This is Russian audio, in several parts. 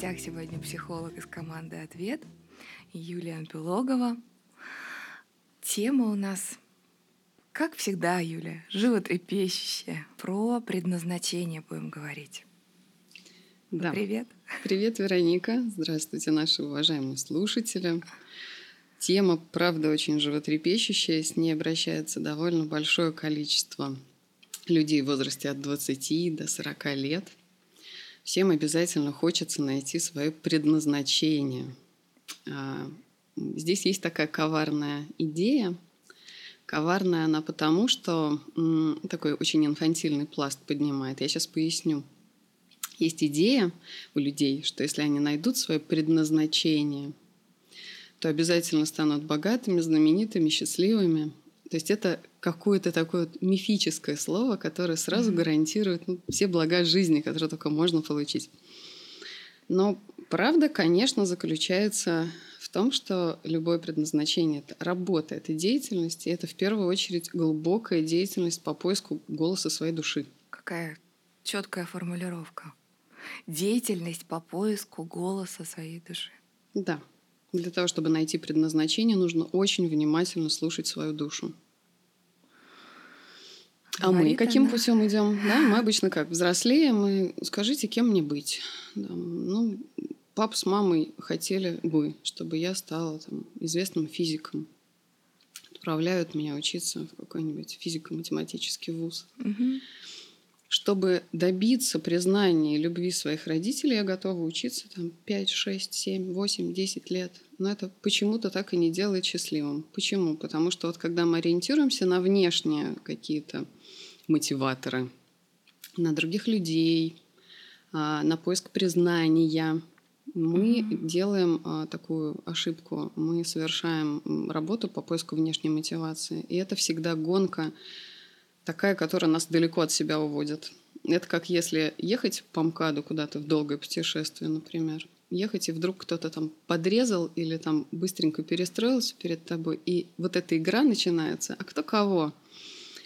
гостях сегодня психолог из команды «Ответ» Юлия Ампилогова. Тема у нас, как всегда, Юля, животрепещущая. Про предназначение будем говорить. Да. Привет. Привет, Вероника. Здравствуйте, наши уважаемые слушатели. Тема, правда, очень животрепещущая. С ней обращается довольно большое количество людей в возрасте от 20 до 40 лет – всем обязательно хочется найти свое предназначение. А, здесь есть такая коварная идея. Коварная она потому, что такой очень инфантильный пласт поднимает. Я сейчас поясню. Есть идея у людей, что если они найдут свое предназначение, то обязательно станут богатыми, знаменитыми, счастливыми. То есть это какое-то такое вот мифическое слово, которое сразу гарантирует ну, все блага жизни, которые только можно получить. Но правда, конечно, заключается в том, что любое предназначение — это работа, это деятельность, и это в первую очередь глубокая деятельность по поиску голоса своей души. Какая четкая формулировка. Деятельность по поиску голоса своей души. Да. Для того, чтобы найти предназначение, нужно очень внимательно слушать свою душу. А мы каким она. путем идем? Да, мы обычно как взрослеем и скажите, кем мне быть? Да, ну, папа с мамой хотели бы, чтобы я стала там, известным физиком. Отправляют меня учиться в какой-нибудь физико-математический вуз. Угу. Чтобы добиться признания и любви своих родителей, я готова учиться там 5, 6, 7, 8, 10 лет. Но это почему-то так и не делает счастливым. Почему? Потому что вот когда мы ориентируемся на внешние какие-то мотиваторы, на других людей, а, на поиск признания, мы mm-hmm. делаем а, такую ошибку. Мы совершаем работу по поиску внешней мотивации. И это всегда гонка такая, которая нас далеко от себя уводит. Это как если ехать по МКАДу куда-то в долгое путешествие, например. Ехать, и вдруг кто-то там подрезал или там быстренько перестроился перед тобой, и вот эта игра начинается. А кто кого?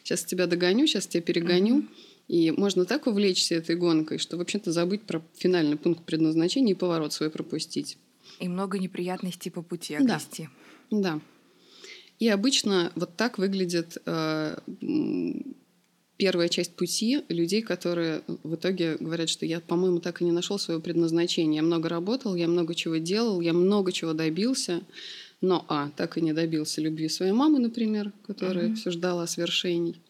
Сейчас тебя догоню, сейчас тебя перегоню. Mm-hmm. И можно так увлечься этой гонкой, что вообще-то забыть про финальный пункт предназначения и поворот свой пропустить. И много неприятностей по пути огрести. Да. да. И обычно вот так выглядит э, первая часть пути людей, которые в итоге говорят, что я, по-моему, так и не нашел своего предназначения. Я много работал, я много чего делал, я много чего добился, но, а, так и не добился любви своей мамы, например, которая mm-hmm. все ждала свершений.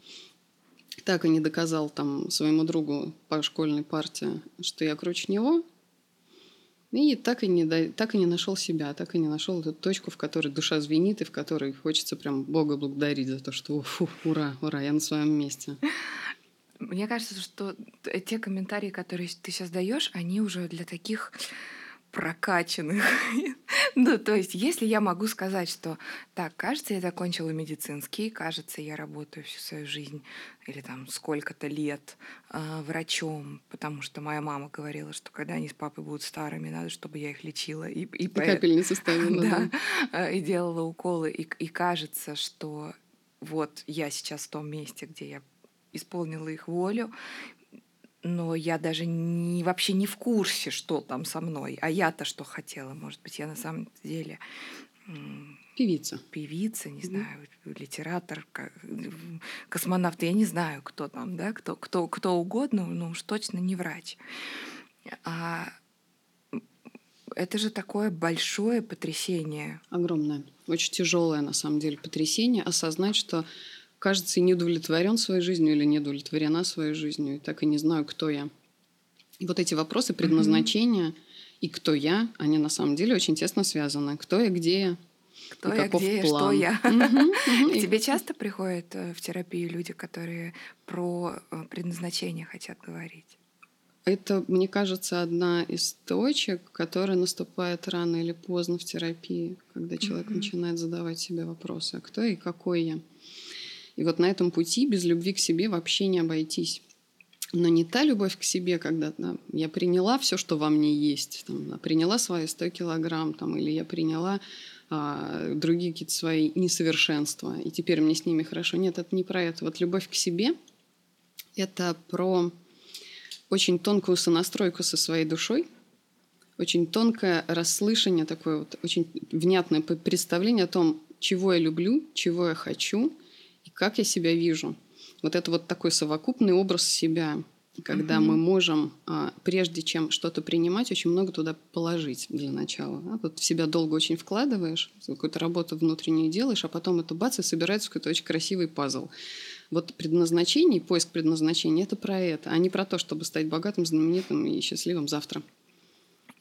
Так и не доказал там своему другу по школьной партии, что я круче него. И так и, не, так и не нашел себя, так и не нашел эту точку, в которой душа звенит, и в которой хочется прям Бога благодарить за то, что фу, ура, ура, я на своем месте. Мне кажется, что те комментарии, которые ты сейчас даешь, они уже для таких прокачанных. ну, то есть, если я могу сказать, что так, кажется, я закончила медицинский, кажется, я работаю всю свою жизнь или там сколько-то лет э, врачом, потому что моя мама говорила, что когда они с папой будут старыми, надо, чтобы я их лечила. И, и, и по... капельницу ставила. да, да. и делала уколы. И, и кажется, что вот я сейчас в том месте, где я исполнила их волю, но я даже не, вообще не в курсе, что там со мной. А я-то что хотела? Может быть, я на самом деле... Певица. Певица, не знаю, литератор, космонавт, я не знаю, кто там, да, кто, кто, кто угодно, но уж точно не врач. А это же такое большое потрясение. Огромное. Очень тяжелое, на самом деле, потрясение. Осознать, что кажется, не удовлетворен своей жизнью или не удовлетворена своей жизнью, и так и не знаю, кто я. И вот эти вопросы предназначения mm-hmm. и кто я, они на самом деле очень тесно связаны. Кто я, где я, кто и я, где я, что я. К тебе часто приходят э, в терапию люди, которые про э, предназначение хотят говорить? Это, мне кажется, одна из точек, которая наступает рано или поздно в терапии, когда человек mm-hmm. начинает задавать себе вопросы, а кто и какой я. И вот на этом пути без любви к себе вообще не обойтись. Но не та любовь к себе, когда да, я приняла все, что во мне есть, там, приняла свои 100 килограмм, там, или я приняла а, другие какие-то свои несовершенства, и теперь мне с ними хорошо. Нет, это не про это. Вот любовь к себе — это про очень тонкую сонастройку со своей душой, очень тонкое расслышание, такое вот очень внятное представление о том, чего я люблю, чего я хочу как я себя вижу. Вот это вот такой совокупный образ себя, когда угу. мы можем, а, прежде чем что-то принимать, очень много туда положить для начала. Да? Вот в себя долго очень вкладываешь, какую-то работу внутреннюю делаешь, а потом это бац, и собирается какой-то очень красивый пазл. Вот предназначение, поиск предназначения – это про это, а не про то, чтобы стать богатым, знаменитым и счастливым завтра.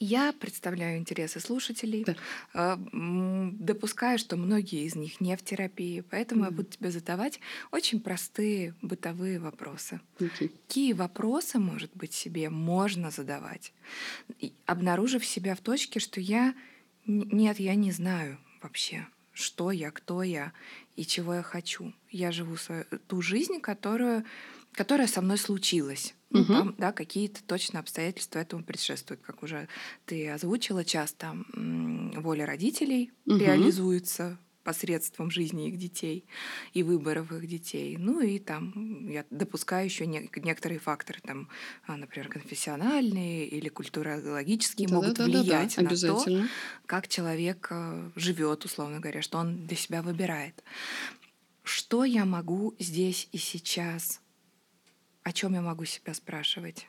Я представляю интересы слушателей, да. А, допускаю, что многие из них не в терапии, поэтому mm. я буду тебе задавать очень простые бытовые вопросы. Okay. Какие вопросы, может быть, себе можно задавать, обнаружив себя в точке, что я нет, я не знаю вообще, что я, кто я и чего я хочу. Я живу свою, ту жизнь, которую, которая со мной случилась. Ну, угу. там, да, какие-то точно обстоятельства этому предшествуют, как уже ты озвучила, часто воля родителей угу. реализуется посредством жизни их детей и выборов их детей. Ну и там я допускаю еще не, некоторые факторы, там, а, например, конфессиональные или культурологические да, могут да, влиять да, да, на то, как человек э, живет, условно говоря, что он для себя выбирает. Что я могу здесь и сейчас о чем я могу себя спрашивать?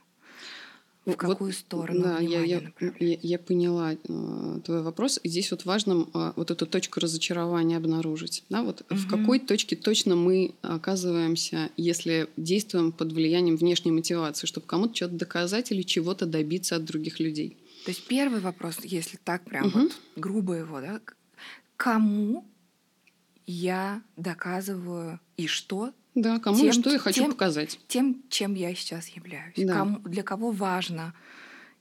В какую вот, сторону? Да, я, я, я, я поняла э, твой вопрос. И здесь вот важно э, вот эту точку разочарования обнаружить. Да, вот угу. в какой точке точно мы оказываемся, если действуем под влиянием внешней мотивации, чтобы кому-то что-то доказать или чего-то добиться от других людей. То есть первый вопрос, если так прям угу. вот грубо его, да, кому я доказываю и что да, кому тем, что я хочу тем, показать. Тем, чем я сейчас являюсь. Да. Кому, для кого важно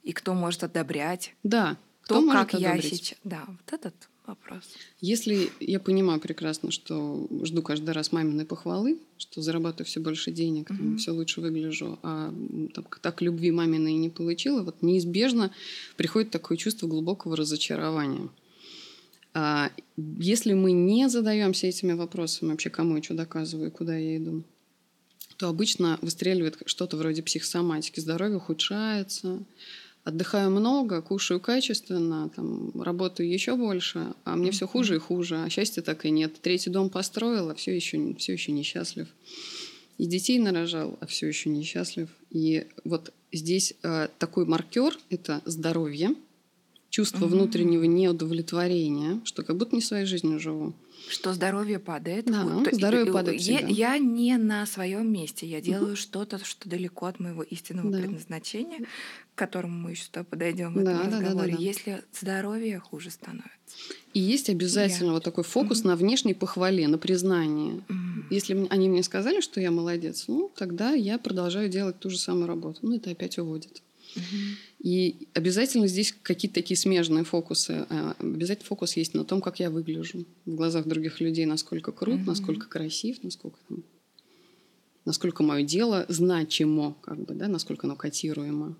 и кто может одобрять. Да. Кто, кто как я сейчас. Да, вот этот вопрос. Если я понимаю прекрасно, что жду каждый раз маминой похвалы, что зарабатываю все больше денег, угу. все лучше выгляжу, а так, так любви маминой не получила, вот неизбежно приходит такое чувство глубокого разочарования. А если мы не задаемся этими вопросами, вообще кому я что доказываю, куда я иду, то обычно выстреливает что-то вроде психосоматики. Здоровье ухудшается, отдыхаю много, кушаю качественно, там, работаю еще больше, а мне все хуже и хуже, а счастья так и нет. Третий дом построил, а все еще, все еще несчастлив. И детей нарожал, а все еще несчастлив. И вот здесь э, такой маркер – это здоровье – чувство угу. внутреннего неудовлетворения, что как будто не своей жизнью живу. Что здоровье падает. Да, вот, здоровье падает я, я не на своем месте, я делаю угу. что-то, что далеко от моего истинного да. предназначения, к которому мы еще подойдем в да, этом да, разговоре. Да, да, да. Если здоровье хуже становится. И есть обязательно я... вот такой фокус угу. на внешней похвале, на признании. Угу. Если они мне сказали, что я молодец, ну тогда я продолжаю делать ту же самую работу. Ну это опять уводит. И обязательно здесь какие-то такие смежные фокусы. А, обязательно фокус есть на том, как я выгляжу в глазах других людей, насколько крут, mm-hmm. насколько красив, насколько там, насколько мое дело значимо, как бы, да, насколько оно котируемо.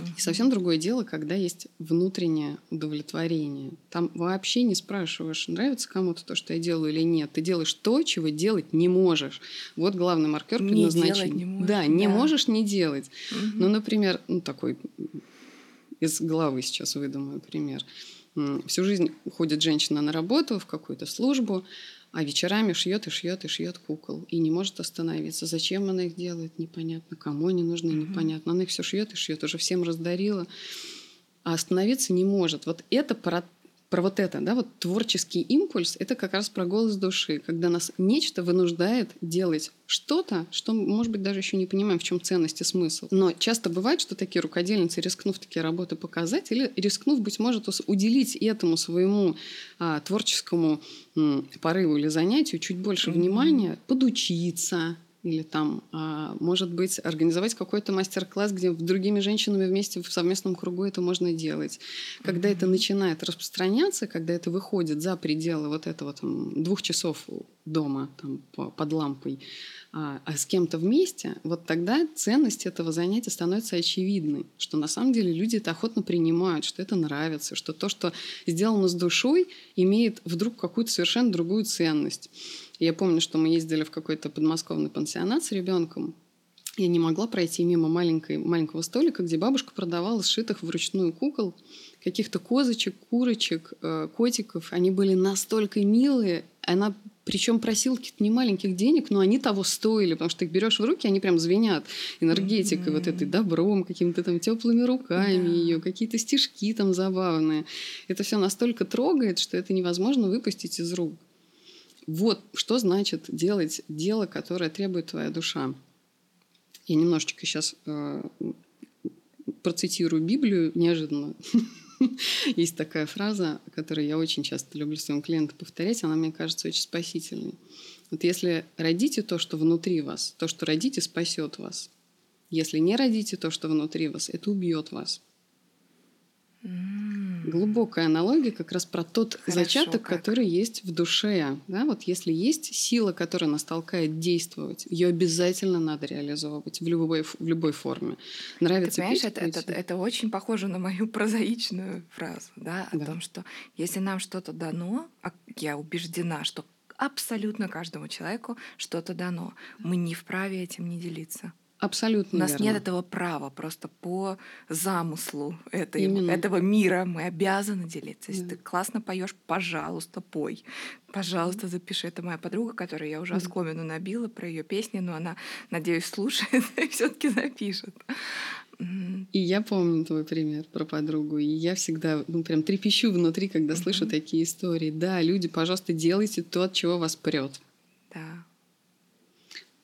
И совсем другое дело, когда есть внутреннее удовлетворение. Там вообще не спрашиваешь, нравится кому-то то, что я делаю или нет. Ты делаешь то, чего делать не можешь. Вот главный маркер предназначения. Не можешь, да, не да. можешь не делать. Угу. Ну, например, ну, такой из головы сейчас выдумаю пример. Всю жизнь ходит женщина на работу, в какую-то службу, а вечерами шьет и шьет и шьет кукол и не может остановиться. Зачем она их делает, непонятно. Кому они нужны, непонятно. Она их все шьет и шьет, уже всем раздарила, а остановиться не может. Вот это про вот это, да, вот творческий импульс, это как раз про голос души, когда нас нечто вынуждает делать что-то, что, может быть, даже еще не понимаем, в чем ценность и смысл. Но часто бывает, что такие рукодельницы, рискнув такие работы показать, или рискнув, быть может, уделить этому своему а, творческому м, порыву или занятию чуть больше mm-hmm. внимания, подучиться, или там, а, может быть, организовать какой-то мастер-класс, где другими женщинами вместе в совместном кругу это можно делать. Когда mm-hmm. это начинает распространяться, когда это выходит за пределы вот этого там, двух часов дома там, под лампой, а, а с кем-то вместе, вот тогда ценность этого занятия становится очевидной, что на самом деле люди это охотно принимают, что это нравится, что то, что сделано с душой, имеет вдруг какую-то совершенно другую ценность. Я помню, что мы ездили в какой-то подмосковный пансионат с ребенком, я не могла пройти мимо маленькой, маленького столика, где бабушка продавала сшитых вручную кукол, каких-то козочек, курочек, э, котиков. Они были настолько милые. Она причем просил каких-то немаленьких денег, но они того стоили, потому что ты их берешь в руки, они прям звенят энергетикой mm-hmm. вот этой добром, какими-то там теплыми руками yeah. ее, какие-то стишки там забавные. Это все настолько трогает, что это невозможно выпустить из рук. Вот что значит делать дело, которое требует твоя душа. Я немножечко сейчас э, процитирую Библию неожиданно. Есть такая фраза, которую я очень часто люблю своим клиентам повторять, она мне кажется очень спасительной. Вот если родите то, что внутри вас, то, что родите, спасет вас. Если не родите то, что внутри вас, это убьет вас. Глубокая аналогия как раз про тот Хорошо, зачаток, как. который есть в душе. Да? Вот если есть сила, которая нас толкает действовать, ее обязательно надо реализовывать в любой, в любой форме. Нравится Ты понимаешь, это, это, это очень похоже на мою прозаичную фразу, да, о да. том, что если нам что-то дано, а я убеждена, что абсолютно каждому человеку что-то дано, мы не вправе этим не делиться. Абсолютно. У нас верно. нет этого права, просто по замыслу этой, этого мира мы обязаны делиться. Если да. ты классно поешь, пожалуйста, пой. Пожалуйста, запиши. Это моя подруга, которой я уже оскомину набила про ее песни, но она, надеюсь, слушает и все-таки запишет. И я помню твой пример про подругу. И я всегда, ну, прям трепещу внутри, когда слышу такие истории. Да, люди, пожалуйста, делайте то, от чего вас прет. Да.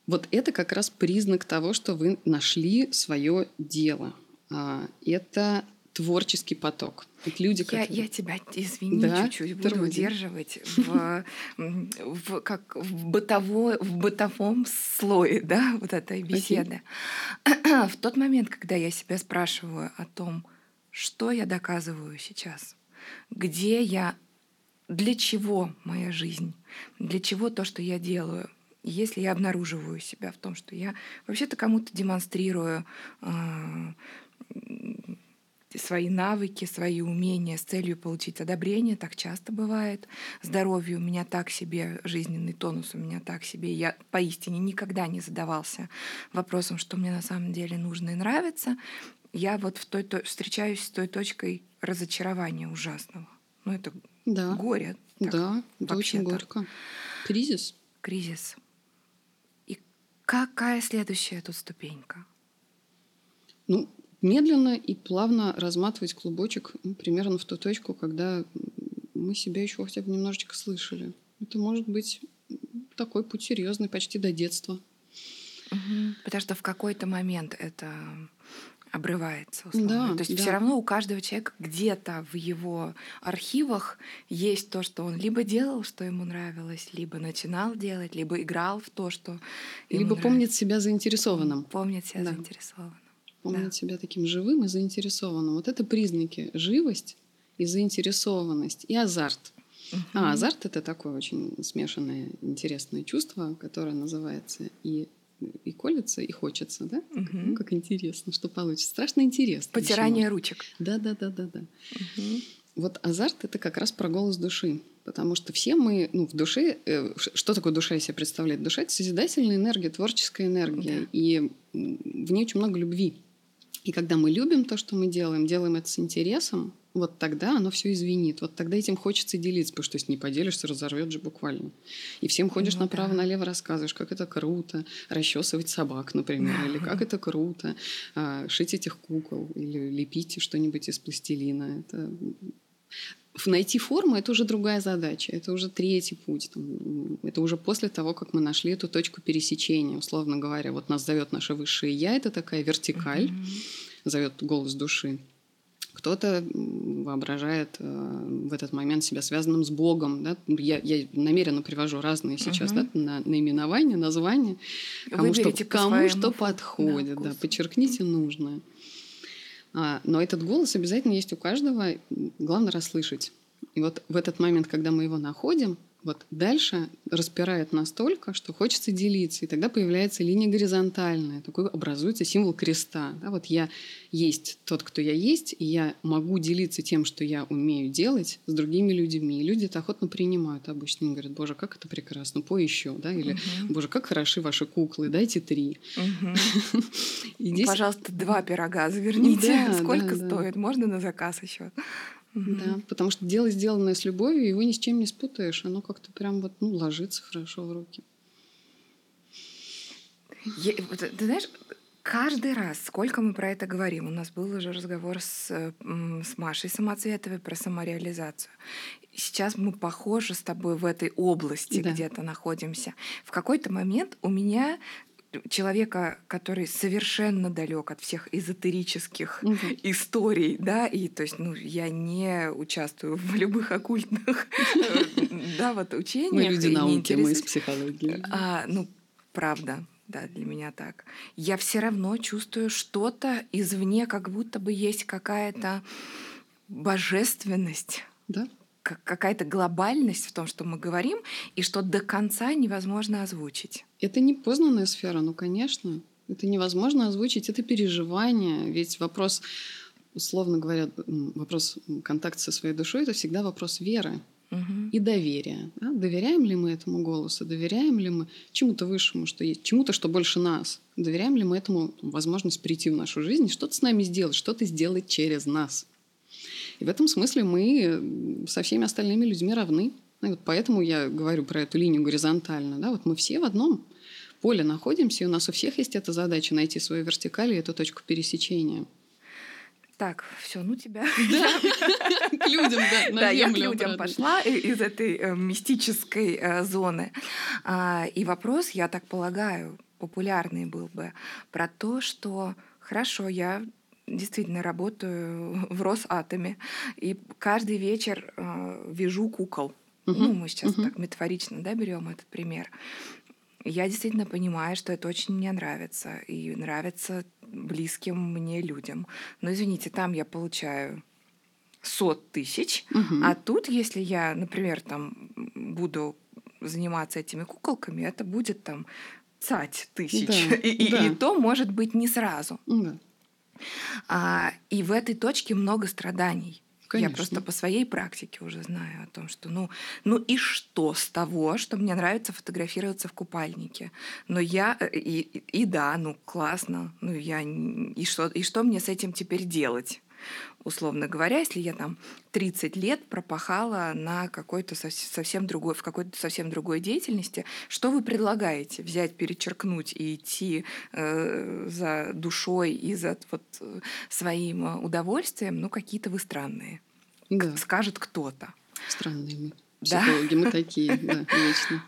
Вот это как раз признак того, что вы нашли свое дело. А, это творческий поток. Это люди, я, которые... я тебя, извини, да? чуть-чуть буду Труди. удерживать в, в, как в, бытово, в бытовом слое да, вот этой беседы. Okay. В тот момент, когда я себя спрашиваю о том, что я доказываю сейчас, где я, для чего моя жизнь, для чего то, что я делаю, если я обнаруживаю себя в том, что я вообще-то кому-то демонстрирую э, свои навыки, свои умения с целью получить одобрение, так часто бывает. Здоровье у меня так себе, жизненный тонус у меня так себе. Я поистине никогда не задавался вопросом, что мне на самом деле нужно и нравится. Я вот в той, то, встречаюсь с той точкой разочарования ужасного. Ну, это да. горе. Так, да, это очень горько. Кризис. Кризис. Какая следующая тут ступенька? Ну, медленно и плавно разматывать клубочек ну, примерно в ту точку, когда мы себя еще хотя бы немножечко слышали. Это может быть такой путь серьезный, почти до детства. Угу. Потому что в какой-то момент это обрывается. Условно. Да, То есть да. все равно у каждого человека где-то в его архивах есть то, что он либо делал, что ему нравилось, либо начинал делать, либо играл в то, что либо нравится. помнит себя заинтересованным. Помнит себя да. заинтересованным. Помнит да. себя таким живым и заинтересованным. Вот это признаки живость и заинтересованность и азарт. Угу. А азарт это такое очень смешанное интересное чувство, которое называется и и колется, и хочется, да? Угу. Ну, как интересно, что получится. Страшно интересно. Потирание еще. ручек. Да, да, да, да, да. Угу. Вот азарт это как раз про голос души. Потому что все мы, ну, в душе, э, что такое душа из себя представляет? Душа это созидательная энергия, творческая энергия. Да. И в ней очень много любви. И когда мы любим то, что мы делаем, делаем это с интересом, вот тогда оно все извинит. Вот тогда этим хочется делиться, потому что если не поделишься, разорвет же буквально. И всем ходишь ну, направо-налево, рассказываешь, как это круто, расчесывать собак, например, или как это круто, а, шить этих кукол, или лепить что-нибудь из пластилина. Это найти форму это уже другая задача, это уже третий путь. Это уже после того, как мы нашли эту точку пересечения, условно говоря. Вот нас зовет наше высшее я, это такая вертикаль, mm-hmm. зовет голос души. Кто-то воображает э, в этот момент себя связанным с Богом. Да? Я, я намеренно привожу разные сейчас uh-huh. да, на, наименования, названия. Кому, что, кому что подходит. Да, да, подчеркните нужное. А, но этот голос обязательно есть у каждого. Главное расслышать. И вот в этот момент, когда мы его находим, Вот дальше распирает настолько, что хочется делиться, и тогда появляется линия горизонтальная, такой образуется символ креста. Да, вот я есть тот, кто я есть, и я могу делиться тем, что я умею делать с другими людьми. И люди это охотно принимают обычно. Они говорят, боже, как это прекрасно, по еще, да, или угу. боже, как хороши ваши куклы, дайте три. Пожалуйста, два пирога заверните. Сколько стоит? Можно на заказ еще? Да, потому что дело, сделанное с любовью, его ни с чем не спутаешь. Оно как-то прям вот, ну, ложится хорошо в руки. Я, ты знаешь, каждый раз, сколько мы про это говорим, у нас был уже разговор с, с Машей Самоцветовой про самореализацию. Сейчас мы похожи с тобой в этой области да. где-то находимся. В какой-то момент у меня человека, который совершенно далек от всех эзотерических угу. историй, да, и то есть, ну, я не участвую в любых оккультных, да, вот учениях. Мы люди науки, мы из психологии. А, ну, правда, да, для меня так. Я все равно чувствую что-то извне, как будто бы есть какая-то божественность. Да какая-то глобальность в том, что мы говорим, и что до конца невозможно озвучить. Это не познанная сфера, ну, конечно. Это невозможно озвучить, это переживание. Ведь вопрос, условно говоря, вопрос контакта со своей душой — это всегда вопрос веры угу. и доверия. Да? Доверяем ли мы этому голосу? Доверяем ли мы чему-то высшему, что есть, чему-то, что больше нас? Доверяем ли мы этому возможность прийти в нашу жизнь и что-то с нами сделать, что-то сделать через нас? И в этом смысле мы со всеми остальными людьми равны. И вот поэтому я говорю про эту линию горизонтально. Да? Вот мы все в одном поле находимся, и у нас у всех есть эта задача найти свою вертикаль и эту точку пересечения. Так, все, ну тебя. Да, к людям, да, Да, я к людям пошла из этой э, мистической э, зоны. А, и вопрос, я так полагаю, популярный был бы про то, что хорошо, я действительно работаю в Росатоме, и каждый вечер э, вяжу кукол. Uh-huh. Ну, мы сейчас uh-huh. так метафорично да, берем этот пример. Я действительно понимаю, что это очень мне нравится, и нравится близким мне людям. Но извините, там я получаю сот тысяч, uh-huh. а тут, если я, например, там буду заниматься этими куколками, это будет там цать тысяч. Да, и, да. И, и то может быть не сразу. Да. А, и в этой точке много страданий. Конечно. Я просто по своей практике уже знаю о том, что ну, ну и что с того, что мне нравится фотографироваться в купальнике. Но я э, и, и, и да, ну классно, ну я и что и что мне с этим теперь делать? Условно говоря, если я там 30 лет пропахала на какой-то совсем другой, в какой-то совсем другой деятельности, что вы предлагаете? Взять, перечеркнуть и идти э, за душой и за вот, своим э, удовольствием? Ну, какие-то вы странные. Да. Скажет кто-то. Странные мы. Психологи, да? мы такие, да, вечно.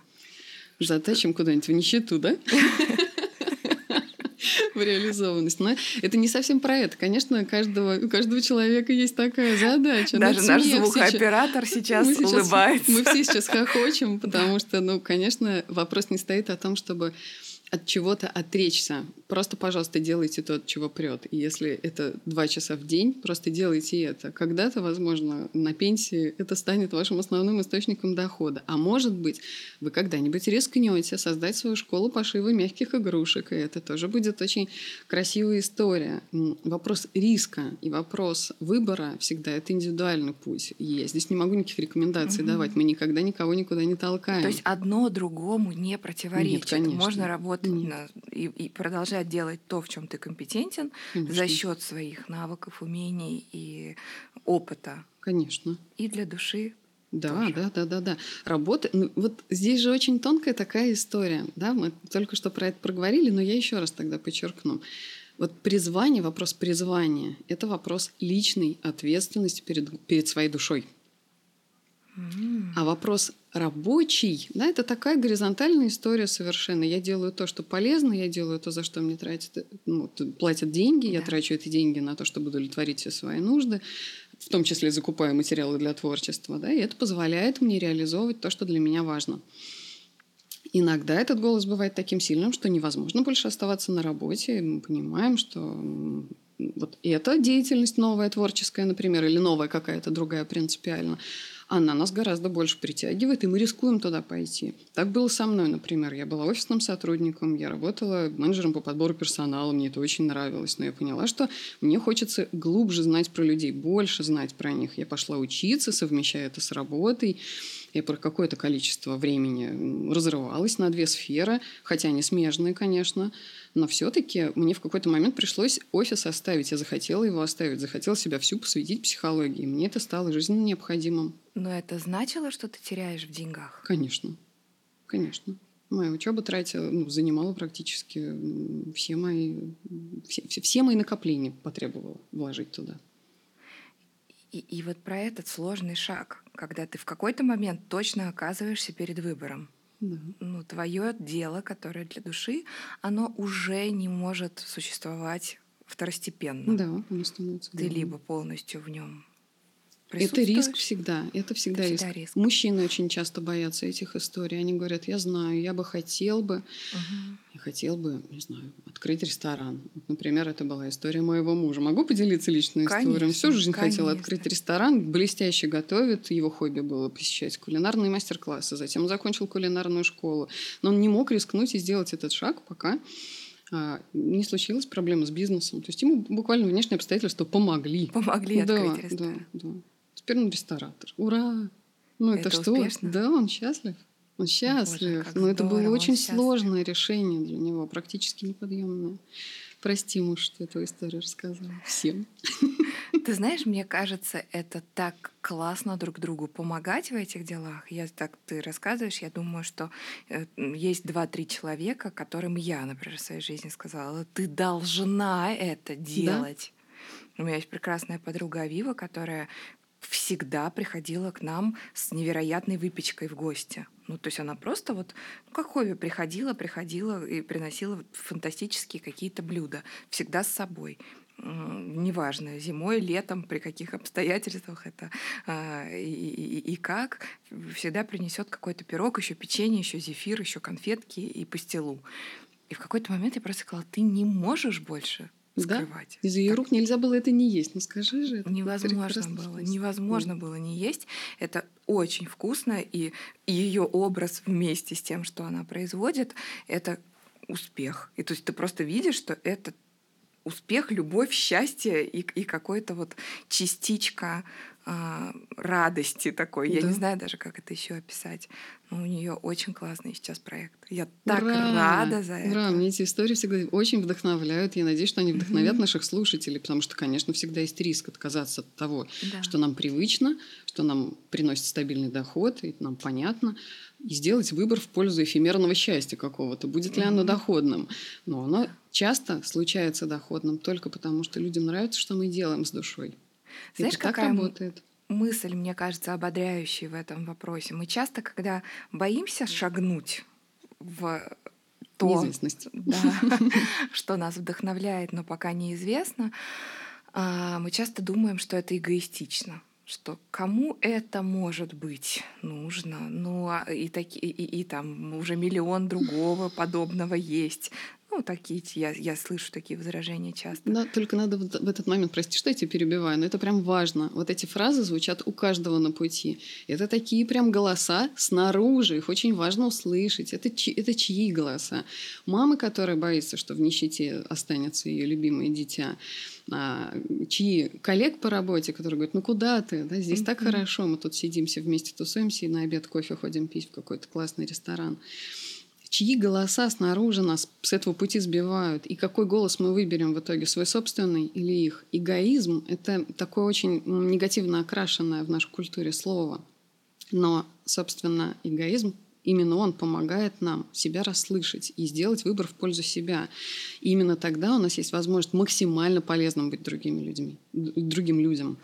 Затащим куда-нибудь в нищету, да? в реализованность. Но это не совсем про это. Конечно, каждого, у каждого человека есть такая задача. Даже наш звукооператор сейчас, сейчас улыбается. Мы все сейчас хохочем, потому что, ну, конечно, вопрос не стоит о том, чтобы от чего-то отречься. Просто, пожалуйста, делайте то, от чего прет. И если это два часа в день, просто делайте это. Когда-то, возможно, на пенсии это станет вашим основным источником дохода. А может быть, вы когда-нибудь рискнете создать свою школу пошива мягких игрушек, и это тоже будет очень красивая история. Вопрос риска и вопрос выбора всегда это индивидуальный путь. И я здесь не могу никаких рекомендаций угу. давать. Мы никогда никого никуда не толкаем. То есть одно другому не противоречит. Нет, конечно. Можно работать работать mm. и, и продолжать делать то, в чем ты компетентен, Конечно. за счет своих навыков, умений и опыта. Конечно. И для души. Да, тоже. да, да, да, да. Работа. Ну, вот здесь же очень тонкая такая история. Да, мы только что про это проговорили, но я еще раз тогда подчеркну. Вот призвание, вопрос призвания, это вопрос личной ответственности перед, перед своей душой. А вопрос рабочий, да, это такая горизонтальная история совершенно. Я делаю то, что полезно, я делаю то, за что мне тратят, ну, платят деньги, да. я трачу эти деньги на то, чтобы удовлетворить все свои нужды, в том числе закупаю материалы для творчества, да, и это позволяет мне реализовывать то, что для меня важно. Иногда этот голос бывает таким сильным, что невозможно больше оставаться на работе. Мы понимаем, что вот эта деятельность новая, творческая, например, или новая какая-то другая принципиально, она нас гораздо больше притягивает, и мы рискуем туда пойти. Так было со мной, например. Я была офисным сотрудником, я работала менеджером по подбору персонала, мне это очень нравилось, но я поняла, что мне хочется глубже знать про людей, больше знать про них. Я пошла учиться, совмещая это с работой, я про какое-то количество времени разрывалась на две сферы, хотя они смежные, конечно. Но все-таки мне в какой-то момент пришлось офис оставить. Я захотела его оставить, захотела себя всю посвятить психологии. Мне это стало жизненно необходимым. Но это значило, что ты теряешь в деньгах? Конечно. Конечно. Моя учеба тратила, ну, занимала практически все мои, все, все мои накопления потребовала вложить туда. И, и вот про этот сложный шаг, когда ты в какой-то момент точно оказываешься перед выбором. Да. Ну, твое дело, которое для души, оно уже не может существовать второстепенно. Да, оно становится. Ты либо полностью в нем это риск всегда. Это всегда, это всегда риск. риск. Мужчины очень часто боятся этих историй. Они говорят, я знаю, я бы хотел бы, угу. я хотел бы, не знаю, открыть ресторан. Вот, например, это была история моего мужа. Могу поделиться личной конечно, историей? Всю жизнь конечно. хотел открыть ресторан, блестяще готовит. Его хобби было посещать кулинарные мастер-классы. Затем закончил кулинарную школу. Но он не мог рискнуть и сделать этот шаг, пока а, не случилась проблема с бизнесом. То есть ему буквально внешние обстоятельства помогли. Помогли да, открыть ресторан. Да, да. Теперь он ресторатор. Ура! Ну это, это что? Успешно? Да, он счастлив. Он счастлив. Боже, Но это было очень счастлив. сложное решение для него, практически неподъемное. Прости, муж, что эту историю рассказала всем. Ты знаешь, мне кажется, это так классно друг другу помогать в этих делах. Я так ты рассказываешь, я думаю, что э, есть два-три человека, которым я, например, в своей жизни сказала, ты должна это делать. Да? У меня есть прекрасная подруга Авива, которая всегда приходила к нам с невероятной выпечкой в гости. Ну, то есть она просто вот, ну, как хобби, приходила, приходила и приносила фантастические какие-то блюда. Всегда с собой неважно, зимой, летом, при каких обстоятельствах это а, и, и, и как, всегда принесет какой-то пирог, еще печенье, еще зефир, еще конфетки и пастилу. И в какой-то момент я просто сказала, ты не можешь больше скрывать. Да? Из ее рук нельзя было это не есть. Ну скажи же. Это невозможно было. Невозможно было не есть. Это очень вкусно, и ее образ вместе с тем, что она производит, это успех. И то есть ты просто видишь, что это успех, любовь, счастье и, и какой-то вот частичка а, радости такой. Да. Я не знаю даже, как это еще описать. Но у нее очень классный сейчас проект. Я так Ура! рада за это. Ура! Мне эти истории всегда очень вдохновляют. Я надеюсь, что они вдохновят mm-hmm. наших слушателей, потому что, конечно, всегда есть риск отказаться от того, да. что нам привычно, что нам приносит стабильный доход, и нам понятно, и сделать выбор в пользу эфемерного счастья какого-то. Будет ли mm-hmm. оно доходным? Но оно часто случается доходным только потому, что людям нравится, что мы делаем с душой. Знаешь, Это какая работает. мысль, мне кажется, ободряющая в этом вопросе? Мы часто, когда боимся шагнуть в то, Неизвестность. Да, что нас вдохновляет, но пока неизвестно, а, мы часто думаем, что это эгоистично что кому это может быть нужно, ну а и, таки, и, и, и там уже миллион другого подобного есть. Ну, такие, я, я слышу такие возражения часто. Да, только надо в, этот момент, прости, что я тебя перебиваю, но это прям важно. Вот эти фразы звучат у каждого на пути. Это такие прям голоса снаружи, их очень важно услышать. Это, чьи, это чьи голоса? Мамы, которая боится, что в нищете останется ее любимое дитя. А, чьи коллег по работе, которые говорят, ну куда ты? Да, здесь mm-hmm. так хорошо, мы тут сидим все вместе, тусуемся и на обед кофе ходим пить в какой-то классный ресторан чьи голоса снаружи нас с этого пути сбивают, и какой голос мы выберем в итоге, свой собственный или их. Эгоизм — это такое очень негативно окрашенное в нашей культуре слово. Но, собственно, эгоизм Именно он помогает нам себя расслышать и сделать выбор в пользу себя. И именно тогда у нас есть возможность максимально полезным быть другими людьми, другим людям.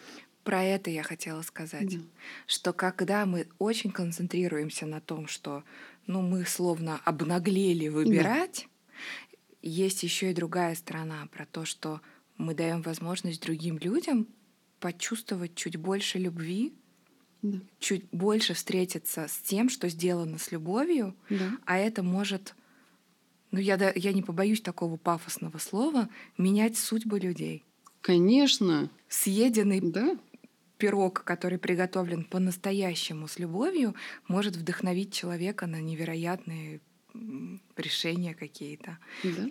Про это я хотела сказать, да. что когда мы очень концентрируемся на том, что ну, мы словно обнаглели выбирать, да. есть еще и другая сторона про то, что мы даем возможность другим людям почувствовать чуть больше любви, да. чуть больше встретиться с тем, что сделано с любовью, да. а это может, ну я, я не побоюсь такого пафосного слова, менять судьбы людей. Конечно. Съеденный да пирог, который приготовлен по-настоящему с любовью, может вдохновить человека на невероятные решения какие-то. Да.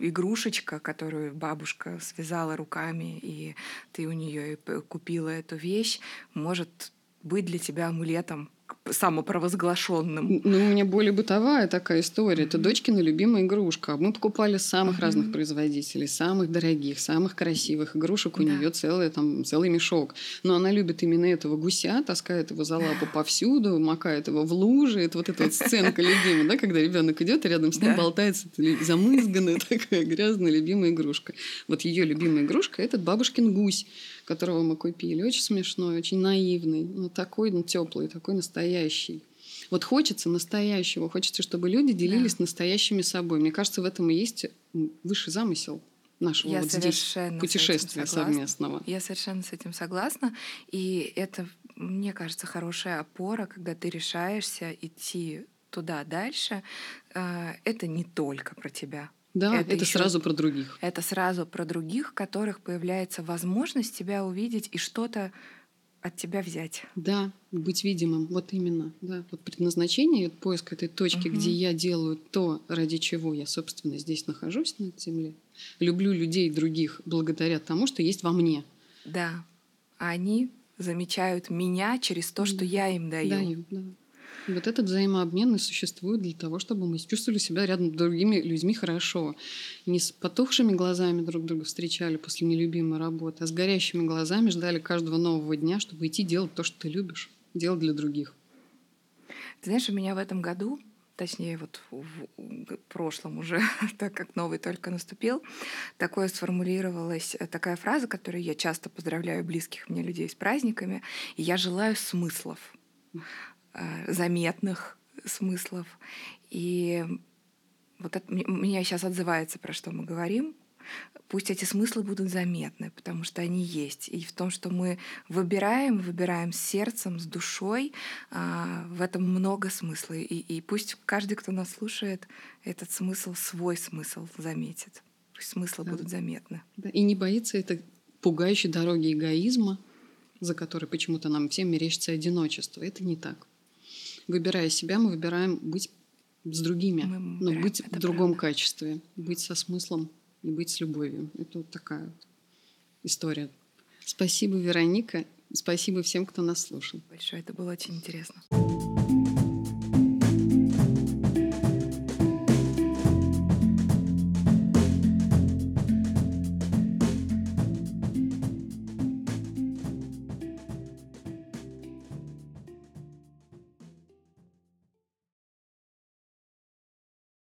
Игрушечка, которую бабушка связала руками, и ты у нее купила эту вещь, может быть для тебя амулетом самопровозглашенным. Ну, у меня более бытовая такая история. Это дочкина любимая игрушка. Мы покупали самых uh-huh. разных производителей, самых дорогих, самых красивых игрушек. У да. нее целый, там, целый мешок. Но она любит именно этого гуся, таскает его за лапу повсюду, макает его в лужи. Это вот эта вот сценка любимая, да, когда ребенок идет и рядом с ним да. болтается замызганная такая грязная любимая игрушка. Вот ее любимая игрушка этот бабушкин гусь которого мы купили. Очень смешной, очень наивный, но такой ну, теплый, такой настоящий. Вот хочется настоящего, хочется, чтобы люди делились да. настоящими собой. Мне кажется, в этом и есть высший замысел нашего Я вот здесь путешествия совместного. Я совершенно с этим согласна. И это, мне кажется, хорошая опора, когда ты решаешься идти туда дальше. Э, это не только про тебя. Да, это, это сразу про других. Это сразу про других, которых появляется возможность тебя увидеть и что-то от тебя взять. Да, быть видимым, вот именно. Да. Вот предназначение, вот поиск этой точки, угу. где я делаю то, ради чего я, собственно, здесь нахожусь на Земле. Люблю людей других благодаря тому, что есть во мне. Да, они замечают меня через то, что я им даю. Даю, да. Вот этот взаимообмен и существует для того, чтобы мы чувствовали себя рядом с другими людьми хорошо. Не с потухшими глазами друг друга встречали после нелюбимой работы, а с горящими глазами ждали каждого нового дня, чтобы идти делать то, что ты любишь, делать для других. Ты знаешь, у меня в этом году точнее вот в прошлом уже, так как новый только наступил, такое сформулировалась э, такая фраза, которую я часто поздравляю близких мне людей с праздниками, и я желаю смыслов. Э, заметных смыслов. И вот это, меня сейчас отзывается, про что мы говорим. Пусть эти смыслы будут заметны, потому что они есть. И в том, что мы выбираем, выбираем с сердцем, с душой, а, в этом много смысла. И, и пусть каждый, кто нас слушает, этот смысл, свой смысл заметит. Пусть смыслы да. будут заметны. Да, и не боится это пугающей дороги эгоизма, за которой почему-то нам всем мерещится одиночество. Это не так выбирая себя, мы выбираем быть с другими, но быть в другом правда. качестве, быть со смыслом и быть с любовью. Это вот такая вот история. Спасибо, Вероника. Спасибо всем, кто нас слушал. Большое, это было очень интересно.